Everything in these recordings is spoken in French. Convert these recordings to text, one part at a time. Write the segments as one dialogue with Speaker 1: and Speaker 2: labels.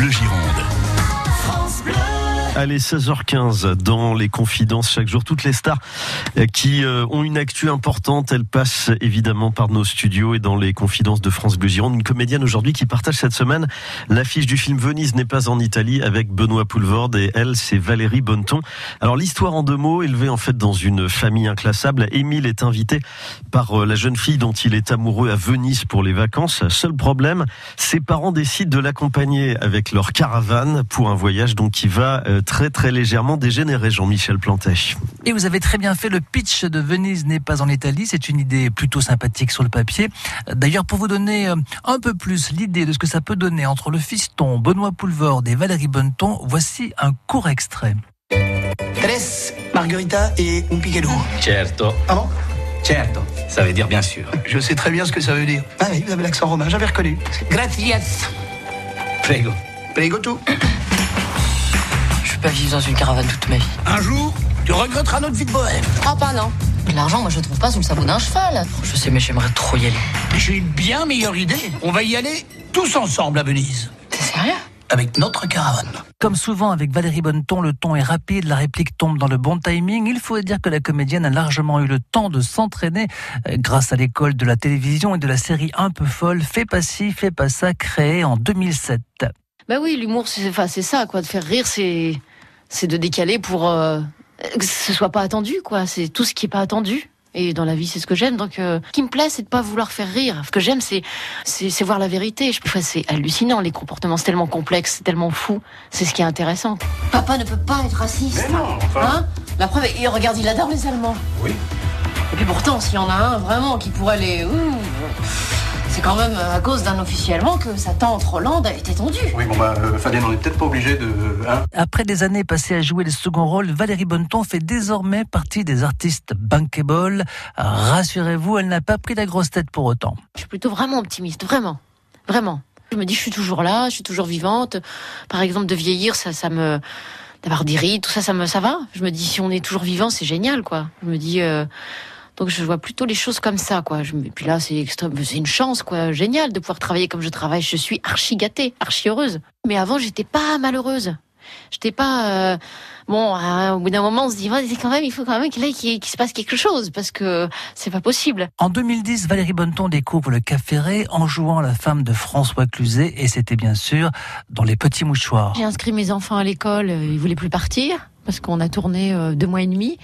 Speaker 1: Bleu Gironde.
Speaker 2: Allez, 16h15 dans les confidences chaque jour. Toutes les stars euh, qui euh, ont une actu importante, elles passent évidemment par nos studios et dans les confidences de France Bleu Gironde. Une comédienne aujourd'hui qui partage cette semaine l'affiche du film Venise n'est pas en Italie avec Benoît Poulvorde et elle, c'est Valérie Bonneton. Alors l'histoire en deux mots, élevée en fait dans une famille inclassable. Émile est invité par euh, la jeune fille dont il est amoureux à Venise pour les vacances. Seul problème, ses parents décident de l'accompagner avec leur caravane pour un voyage donc qui va très très légèrement dégénéré, Jean-Michel Plantet.
Speaker 3: Et vous avez très bien fait le pitch de Venise n'est pas en Italie. C'est une idée plutôt sympathique sur le papier. D'ailleurs, pour vous donner euh, un peu plus l'idée de ce que ça peut donner entre le fiston Benoît Poulvord et Valérie Bonneton, voici un court extrait.
Speaker 4: Tres, margarita et un piquero.
Speaker 5: Certo.
Speaker 4: Pardon?
Speaker 5: Certo, ça veut dire bien sûr.
Speaker 4: Je sais très bien ce que ça veut dire. Ah oui, vous avez l'accent romain, j'avais reconnu. Gracias.
Speaker 5: Prego.
Speaker 4: Prego tout.
Speaker 6: Je peux pas vivre dans une caravane toute ma vie.
Speaker 4: Un jour, tu regretteras notre vie de bohème.
Speaker 6: Je crois pas, non. L'argent, moi, je le trouve pas sous le sabot d'un cheval. Je sais, mais j'aimerais trop y aller.
Speaker 4: J'ai une bien meilleure idée. On va y aller tous ensemble à Venise.
Speaker 6: T'es sérieux?
Speaker 4: Avec notre caravane.
Speaker 3: Comme souvent avec Valérie Bonneton, le ton est rapide, la réplique tombe dans le bon timing. Il faut dire que la comédienne a largement eu le temps de s'entraîner euh, grâce à l'école de la télévision et de la série un peu folle Fais pas ci, fais pas ça, créée en 2007.
Speaker 7: Bah oui, l'humour, c'est enfin, c'est ça, quoi. De faire rire, c'est c'est de décaler pour euh, que ce soit pas attendu, quoi. C'est tout ce qui est pas attendu. Et dans la vie, c'est ce que j'aime. Donc, euh, ce qui me plaît, c'est de pas vouloir faire rire. Ce que j'aime, c'est voir la vérité. Je, enfin, c'est hallucinant les comportements, c'est tellement complexe, c'est tellement fou. C'est ce qui est intéressant.
Speaker 6: Papa ne peut pas être raciste.
Speaker 4: Mais non, enfin.
Speaker 6: Hein La preuve, il regarde, il adore les Allemands.
Speaker 4: Oui.
Speaker 6: Et puis pourtant, s'il y en a un vraiment qui pourrait les. Ouh, c'est quand même à cause d'un officier allemand que sa tante Hollande a été tendue.
Speaker 8: Oui, bon bah, euh, Fabien, on n'est peut-être pas obligé de. Hein
Speaker 3: Après des années passées à jouer les seconds rôles, Valérie Bonneton fait désormais partie des artistes bankable. Rassurez-vous, elle n'a pas pris la grosse tête pour autant.
Speaker 7: Je suis plutôt vraiment optimiste, vraiment, vraiment. Je me dis, je suis toujours là, je suis toujours vivante. Par exemple, de vieillir, ça, ça me, d'avoir des rides, tout ça, ça me, ça va. Je me dis, si on est toujours vivant, c'est génial, quoi. Je me dis, euh, donc je vois plutôt les choses comme ça, quoi. Je, et puis là, c'est extrême, c'est une chance, quoi, génial de pouvoir travailler comme je travaille. Je suis archi gâtée, archi heureuse. Mais avant, j'étais pas malheureuse. J'étais pas euh, bon. euh, au bout d'un moment, on se dit, ouais, quand même, il faut quand même qu'il se passe quelque chose parce que c'est pas possible.
Speaker 3: En 2010, Valérie Bonneton découvre le Cap Ferré en jouant la femme de François Cluzet et c'était bien sûr dans Les Petits Mouchoirs.
Speaker 7: J'ai inscrit mes enfants à l'école, euh, ils voulaient plus partir parce qu'on a tourné deux mois et demi.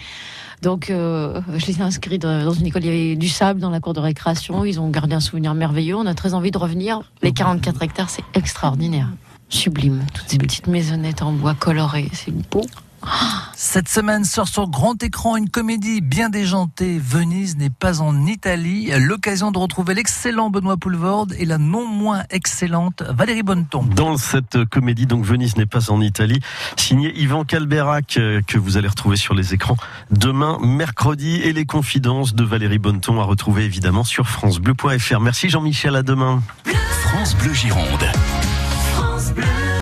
Speaker 7: Donc euh, je les ai inscrits dans une école, il y avait du sable dans la cour de récréation, ils ont gardé un souvenir merveilleux, on a très envie de revenir. Les 44 hectares, c'est extraordinaire, sublime. Toutes ces petites maisonnettes en bois colorées, c'est beau.
Speaker 3: Cette semaine sort sur grand écran une comédie bien déjantée. Venise n'est pas en Italie. L'occasion de retrouver l'excellent Benoît Poulvorde et la non moins excellente Valérie Bonneton.
Speaker 2: Dans cette comédie, donc Venise n'est pas en Italie, signé Yvan Calberac, euh, que vous allez retrouver sur les écrans demain, mercredi, et les confidences de Valérie Bonneton à retrouver évidemment sur FranceBleu.fr. Merci Jean-Michel, à demain.
Speaker 1: France Bleu Gironde.